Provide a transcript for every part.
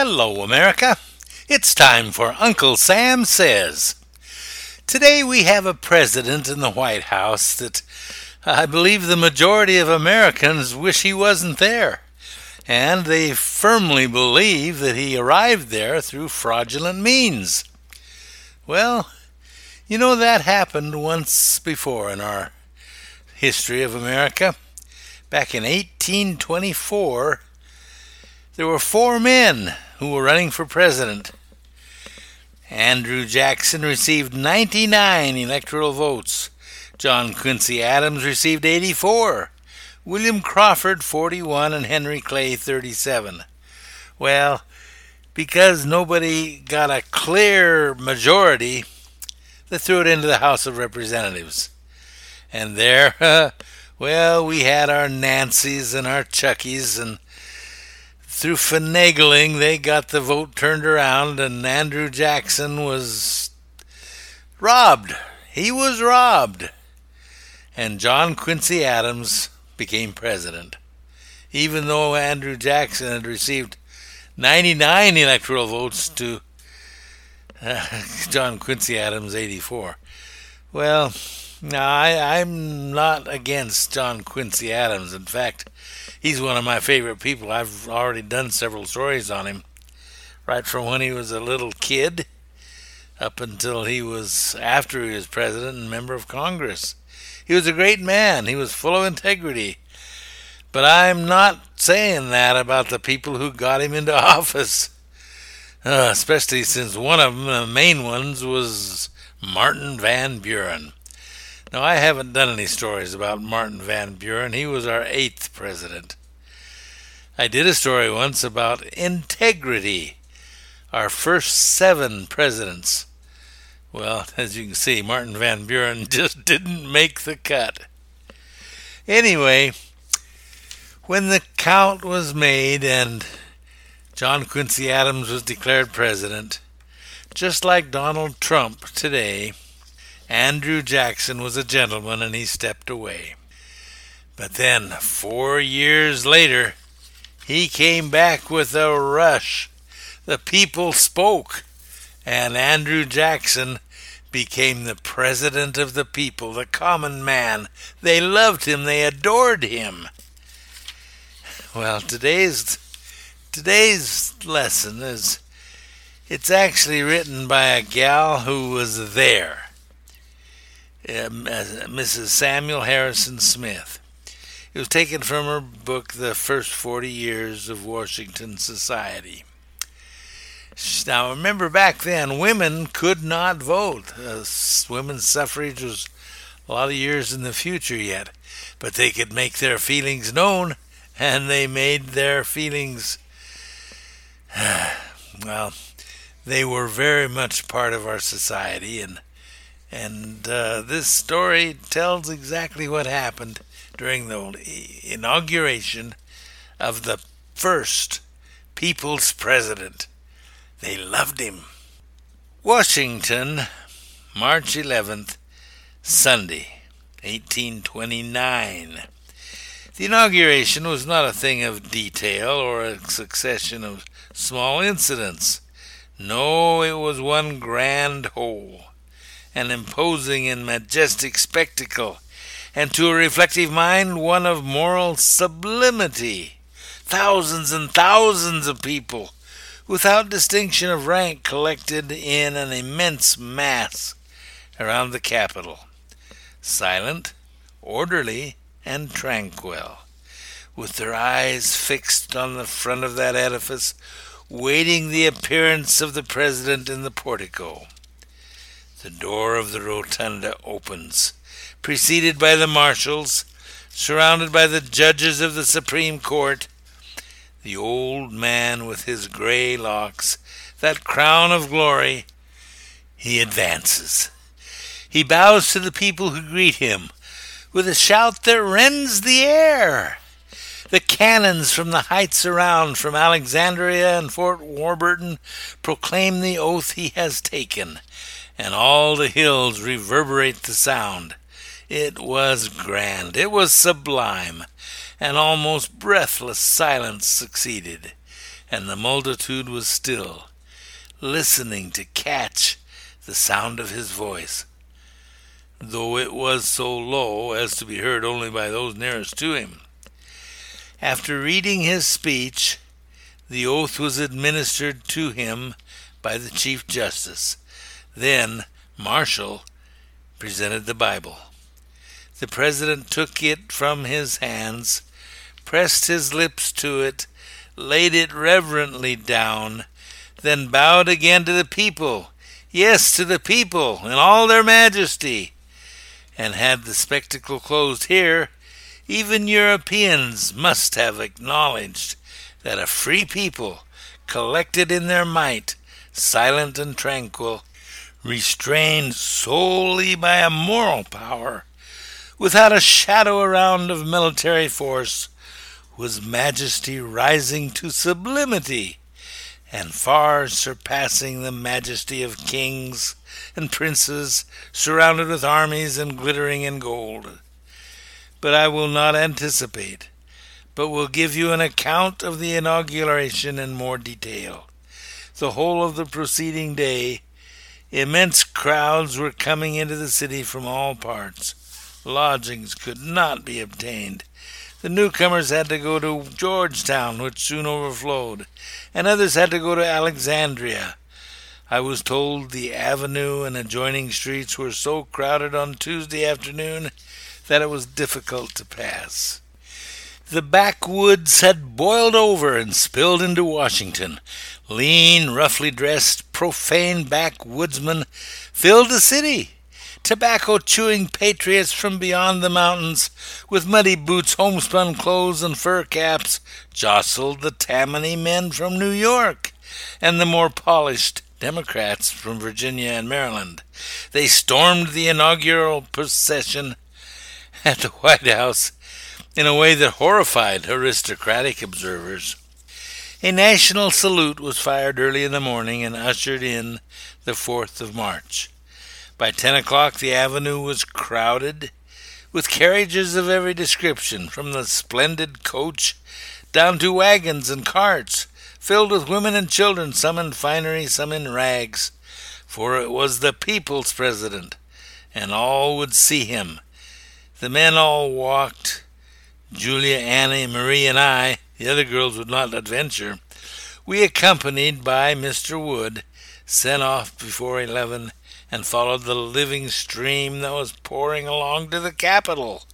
Hello, America. It's time for Uncle Sam Says. Today we have a president in the White House that I believe the majority of Americans wish he wasn't there. And they firmly believe that he arrived there through fraudulent means. Well, you know that happened once before in our history of America. Back in 1824, there were four men who were running for president. Andrew Jackson received 99 electoral votes. John Quincy Adams received 84. William Crawford 41 and Henry Clay 37. Well, because nobody got a clear majority, they threw it into the House of Representatives. And there, uh, well, we had our Nancys and our Chuckies, and through finagling, they got the vote turned around, and Andrew Jackson was robbed. He was robbed. And John Quincy Adams became president. Even though Andrew Jackson had received 99 electoral votes to uh, John Quincy Adams 84. Well, I, I'm not against John Quincy Adams. In fact, he's one of my favorite people. I've already done several stories on him, right from when he was a little kid up until he was after he was president and member of Congress. He was a great man. He was full of integrity. But I'm not saying that about the people who got him into office, uh, especially since one of them, the main ones, was Martin Van Buren. Now, I haven't done any stories about Martin Van Buren. He was our eighth president. I did a story once about integrity, our first seven presidents. Well, as you can see, Martin Van Buren just didn't make the cut. Anyway, when the count was made and John Quincy Adams was declared president, just like Donald Trump today, Andrew Jackson was a gentleman and he stepped away. But then, four years later, he came back with a rush. The people spoke, and Andrew Jackson became the president of the people, the common man. They loved him, they adored him. Well, today's today's lesson is it's actually written by a gal who was there. Mrs. Samuel Harrison Smith. It was taken from her book, The First Forty Years of Washington Society. Now, remember back then, women could not vote. Uh, women's suffrage was a lot of years in the future yet, but they could make their feelings known, and they made their feelings, well, they were very much part of our society, and and uh, this story tells exactly what happened during the inauguration of the first people's president. They loved him. Washington, March 11th, Sunday, 1829. The inauguration was not a thing of detail or a succession of small incidents. No, it was one grand whole an imposing and majestic spectacle, and to a reflective mind one of moral sublimity. Thousands and thousands of people, without distinction of rank, collected in an immense mass around the Capitol, silent, orderly, and tranquil, with their eyes fixed on the front of that edifice, waiting the appearance of the President in the portico. The door of the rotunda opens, preceded by the marshals, surrounded by the judges of the Supreme Court. The old man with his gray locks, that crown of glory, he advances. He bows to the people who greet him with a shout that rends the air. The cannons from the heights around, from Alexandria and Fort Warburton, proclaim the oath he has taken and all the hills reverberate the sound. It was grand, it was sublime, An almost breathless silence succeeded. and the multitude was still, listening to catch the sound of his voice, though it was so low as to be heard only by those nearest to him. After reading his speech, the oath was administered to him by the Chief Justice. Then Marshall presented the Bible. The President took it from his hands, pressed his lips to it, laid it reverently down, then bowed again to the people, yes, to the people in all their majesty. And had the spectacle closed here, even Europeans must have acknowledged that a free people, collected in their might, silent and tranquil, restrained solely by a moral power, without a shadow around of military force, was majesty rising to sublimity, and far surpassing the majesty of kings and princes surrounded with armies and glittering in gold. But I will not anticipate, but will give you an account of the inauguration in more detail. The whole of the preceding day, immense crowds were coming into the city from all parts. Lodgings could not be obtained, the newcomers had to go to Georgetown, which soon overflowed, and others had to go to Alexandria. I was told the avenue and adjoining streets were so crowded on Tuesday afternoon that it was difficult to pass. The backwoods had boiled over and spilled into Washington. Lean, roughly dressed, profane backwoodsmen filled the city tobacco chewing patriots from beyond the mountains, with muddy boots, homespun clothes, and fur caps, jostled the Tammany men from New York and the more polished Democrats from Virginia and Maryland. They stormed the inaugural procession at the White House in a way that horrified aristocratic observers. A national salute was fired early in the morning and ushered in the 4th of March. By ten o'clock, the avenue was crowded with carriages of every description, from the splendid coach down to wagons and carts, filled with women and children, some in finery, some in rags. For it was the people's president, and all would see him. The men all walked. Julia, Annie, Marie, and I, the other girls would not adventure. We, accompanied by Mr. Wood, sent off before eleven and followed the living stream that was pouring along to the Capitol.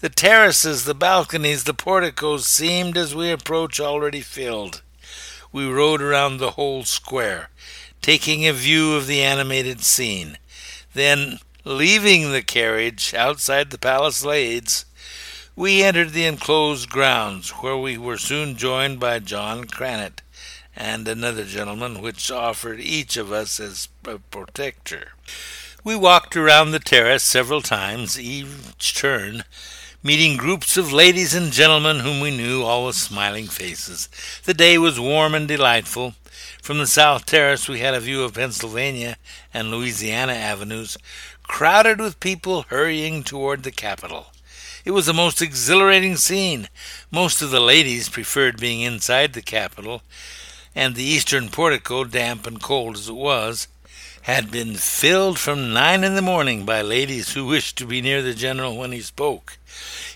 The terraces, the balconies, the porticos seemed as we approached already filled. We rode around the whole square, taking a view of the animated scene. Then, leaving the carriage outside the palace lades, we entered the enclosed grounds, where we were soon joined by John Cranit, and another gentleman, which offered each of us as a protector. We walked around the terrace several times, each turn, meeting groups of ladies and gentlemen whom we knew, all with smiling faces. The day was warm and delightful. From the south terrace we had a view of Pennsylvania and Louisiana avenues, crowded with people hurrying toward the Capitol. It was a most exhilarating scene. Most of the ladies preferred being inside the Capitol, and the eastern portico, damp and cold as it was, had been filled from nine in the morning by ladies who wished to be near the general when he spoke.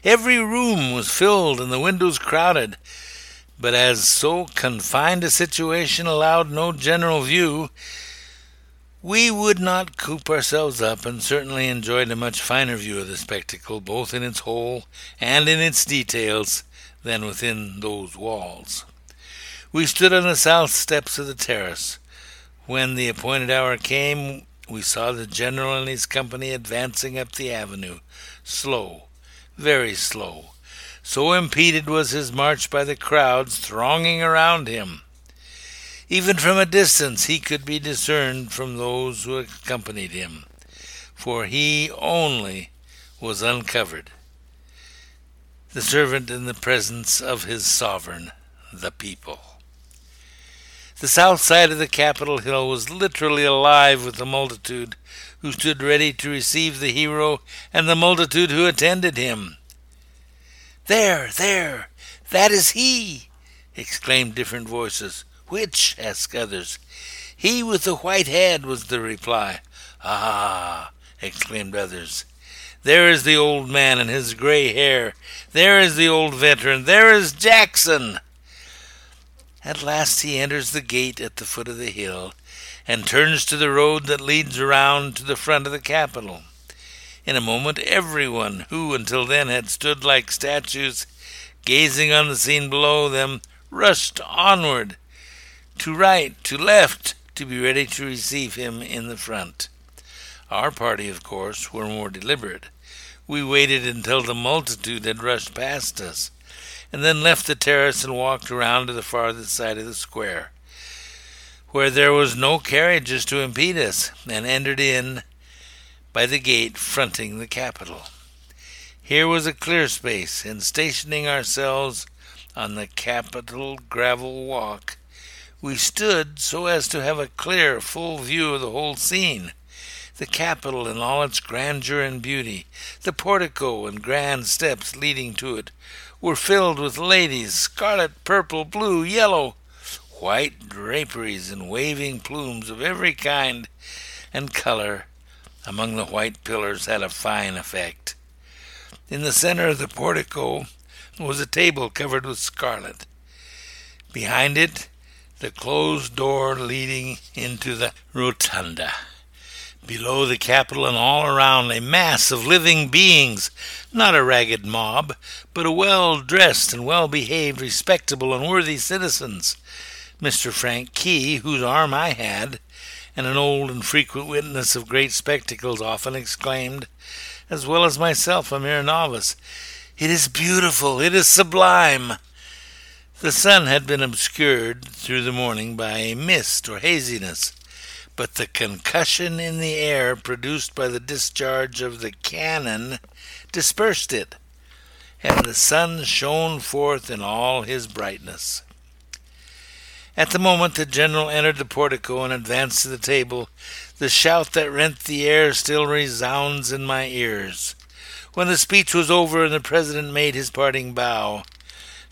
Every room was filled and the windows crowded, but as so confined a situation allowed no general view, we would not coop ourselves up, and certainly enjoyed a much finer view of the spectacle, both in its whole and in its details, than within those walls. We stood on the south steps of the terrace. When the appointed hour came, we saw the general and his company advancing up the avenue, slow, very slow. So impeded was his march by the crowds thronging around him. Even from a distance he could be discerned from those who accompanied him, for he only was uncovered, the servant in the presence of his sovereign, the people. The south side of the Capitol Hill was literally alive with the multitude who stood ready to receive the hero and the multitude who attended him. There, there, that is he! exclaimed different voices. Which? asked others. He with the white head, was the reply. Ah, exclaimed others. There is the old man and his gray hair. There is the old veteran. There is Jackson. At last he enters the gate at the foot of the hill and turns to the road that leads around to the front of the Capitol. In a moment, everyone who until then had stood like statues, gazing on the scene below them, rushed onward, to right, to left, to be ready to receive him in the front. Our party, of course, were more deliberate. We waited until the multitude had rushed past us, and then left the terrace and walked around to the farthest side of the square, where there was no carriages to impede us, and entered in by the gate fronting the Capitol. Here was a clear space, and stationing ourselves on the Capitol gravel walk, we stood so as to have a clear, full view of the whole scene the Capitol in all its grandeur and beauty, the portico and grand steps leading to it, were filled with ladies, scarlet, purple, blue, yellow, white draperies and waving plumes of every kind and color among the white pillars had a fine effect. In the center of the portico was a table covered with scarlet. Behind it, the closed door leading into the rotunda. Below the Capitol and all around a mass of living beings, not a ragged mob, but a well dressed and well behaved, respectable and worthy citizens. Mr. Frank Key, whose arm I had, and an old and frequent witness of great spectacles, often exclaimed, as well as myself, a mere novice, It is beautiful, it is sublime. The sun had been obscured through the morning by a mist or haziness but the concussion in the air produced by the discharge of the cannon dispersed it, and the sun shone forth in all his brightness. At the moment the general entered the portico and advanced to the table, the shout that rent the air still resounds in my ears. When the speech was over and the president made his parting bow,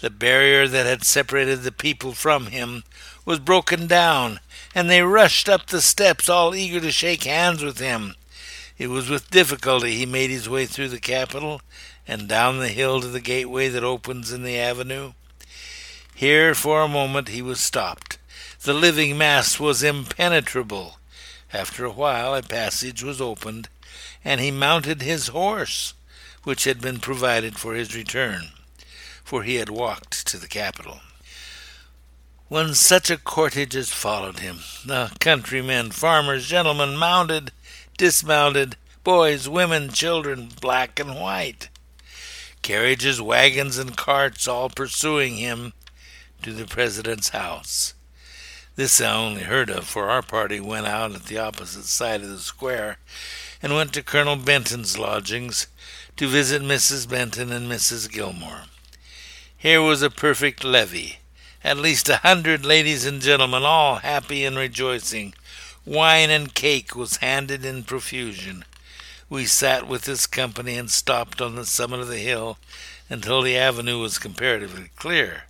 the barrier that had separated the people from him was broken down, and they rushed up the steps, all eager to shake hands with him. It was with difficulty he made his way through the Capitol and down the hill to the gateway that opens in the avenue. Here for a moment he was stopped. The living mass was impenetrable. After a while a passage was opened, and he mounted his horse, which had been provided for his return, for he had walked to the Capitol. when such a cortege as followed him. The countrymen, farmers, gentlemen, mounted, dismounted, boys, women, children, black and white. Carriages, wagons, and carts all pursuing him to the president's house. This I only heard of, for our party went out at the opposite side of the square and went to Colonel Benton's lodgings to visit Mrs. Benton and Mrs. Gilmore. Here was a perfect levee at least a hundred ladies and gentlemen, all happy and rejoicing. Wine and cake was handed in profusion. We sat with this company and stopped on the summit of the hill until the avenue was comparatively clear,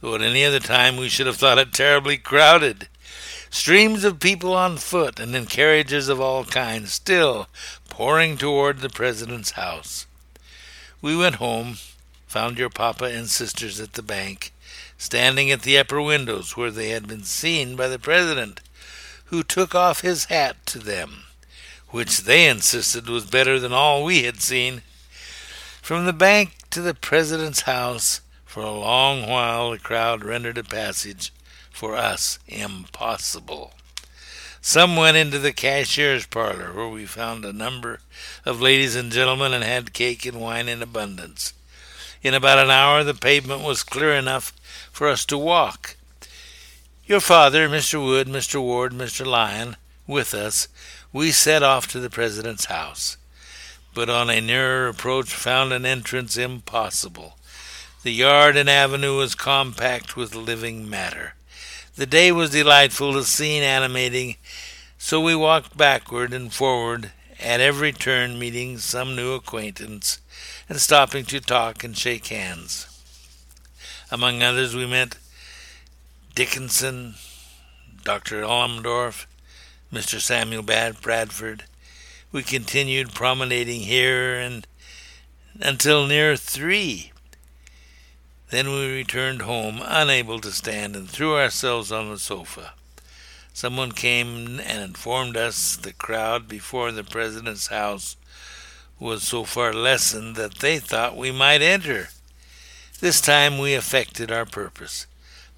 though at any other time we should have thought it terribly crowded. Streams of people on foot and in carriages of all kinds still pouring toward the President's house. We went home, found your papa and sisters at the bank, standing at the upper windows where they had been seen by the president, who took off his hat to them, which they insisted was better than all we had seen. From the bank to the president's house, for a long while the crowd rendered a passage for us impossible. Some went into the cashier's parlor, where we found a number of ladies and gentlemen and had cake and wine in abundance. In about an hour the pavement was clear enough for us to walk. Your father, Mr. Wood, Mr. Ward, Mr. Lyon, with us, we set off to the President's house, but on a nearer approach found an entrance impossible. The yard and avenue was compact with living matter. The day was delightful, the scene animating, so we walked backward and forward, at every turn meeting some new acquaintance, and stopping to talk and shake hands. Among others, we met Dickinson, Dr. Elmendorf, Mr. Samuel Bad Bradford. We continued promenading here and until near three. Then we returned home, unable to stand, and threw ourselves on the sofa. Someone came and informed us the crowd before the president's house was so far lessened that they thought we might enter. This time we effected our purpose.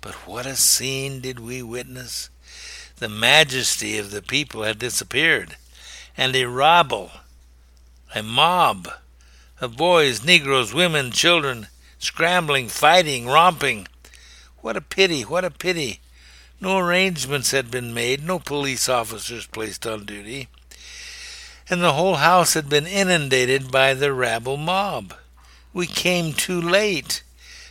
But what a scene did we witness! The majesty of the people had disappeared, and a rabble, a mob of boys, negroes, women, children, scrambling, fighting, romping. What a pity, what a pity! No arrangements had been made, no police officers placed on duty, and the whole house had been inundated by the rabble mob. We came too late.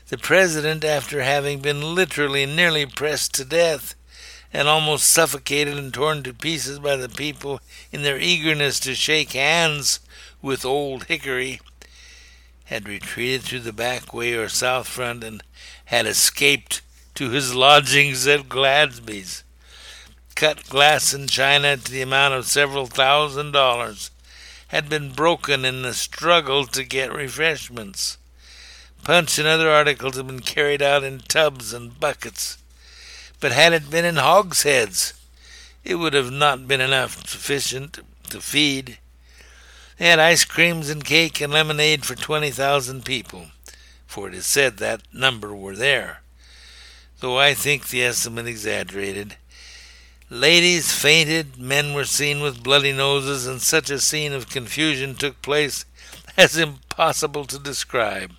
The president, after having been literally nearly pressed to death, and almost suffocated and torn to pieces by the people in their eagerness to shake hands with Old Hickory, had retreated through the back way or south front and had escaped to his lodgings at Gadsby's. Cut glass and china to the amount of several thousand dollars had been broken in the struggle to get refreshments. Punch and other articles had been carried out in tubs and buckets. But had it been in hogsheads, it would have not been enough sufficient to feed. They had ice creams and cake and lemonade for 20,000 people, for it is said that number were there, though I think the estimate exaggerated. Ladies fainted, men were seen with bloody noses, and such a scene of confusion took place as impossible to describe.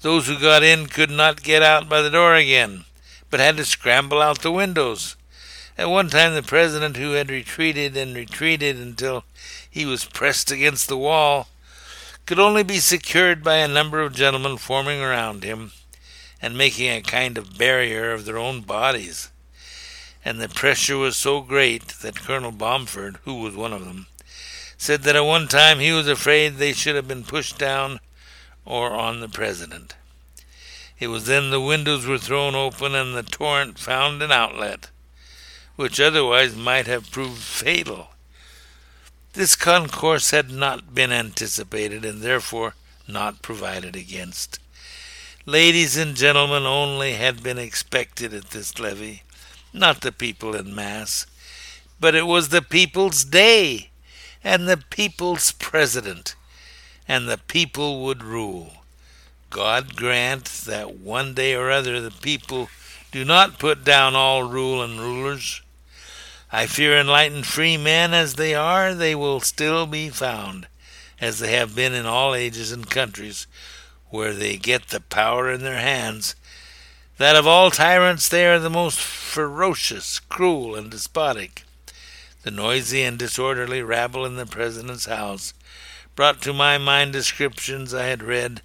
Those who got in could not get out by the door again, but had to scramble out the windows. At one time, the president, who had retreated and retreated until he was pressed against the wall, could only be secured by a number of gentlemen forming around him and making a kind of barrier of their own bodies. And the pressure was so great that Colonel Bomford, who was one of them, said that at one time he was afraid they should have been pushed down or on the president. It was then the windows were thrown open and the torrent found an outlet, which otherwise might have proved fatal. This concourse had not been anticipated and therefore not provided against. Ladies and gentlemen only had been expected at this levee, not the people in mass, but it was the people's day, and the people's president, and the people would rule. God grant that one day or other the people do not put down all rule and rulers. I fear enlightened free men as they are, they will still be found, as they have been in all ages and countries, where they get the power in their hands, that of all tyrants they are the most ferocious, cruel, and despotic. The noisy and disorderly rabble in the President's house brought to my mind descriptions I had read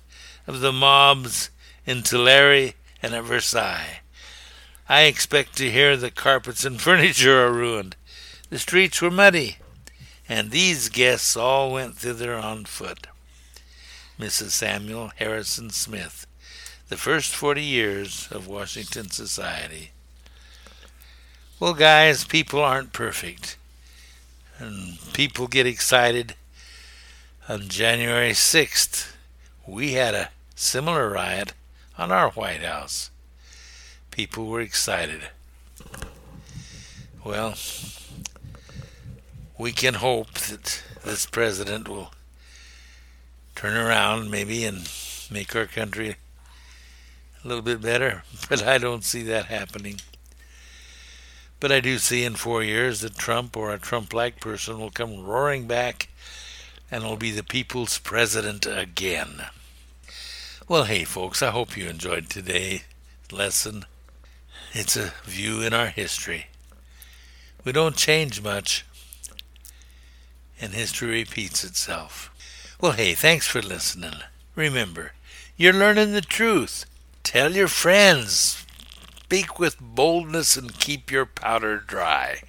of the mobs in Tuileries and at Versailles. I expect to hear the carpets and furniture are ruined. The streets were muddy, and these guests all went thither on foot. Mrs. Samuel Harrison Smith, The First Forty Years of Washington Society. Well, guys, people aren't perfect, and people get excited. On January 6th, we had a similar riot on our White House people were excited. Well, we can hope that this president will turn around maybe and make our country a little bit better, but I don't see that happening. But I do see in four years that Trump or a Trump like person will come roaring back and will be the people's president again. Well, hey, folks, I hope you enjoyed today's lesson. It's a view in our history. We don't change much, and history repeats itself. Well, hey, thanks for listening. Remember, you're learning the truth. Tell your friends. Speak with boldness and keep your powder dry.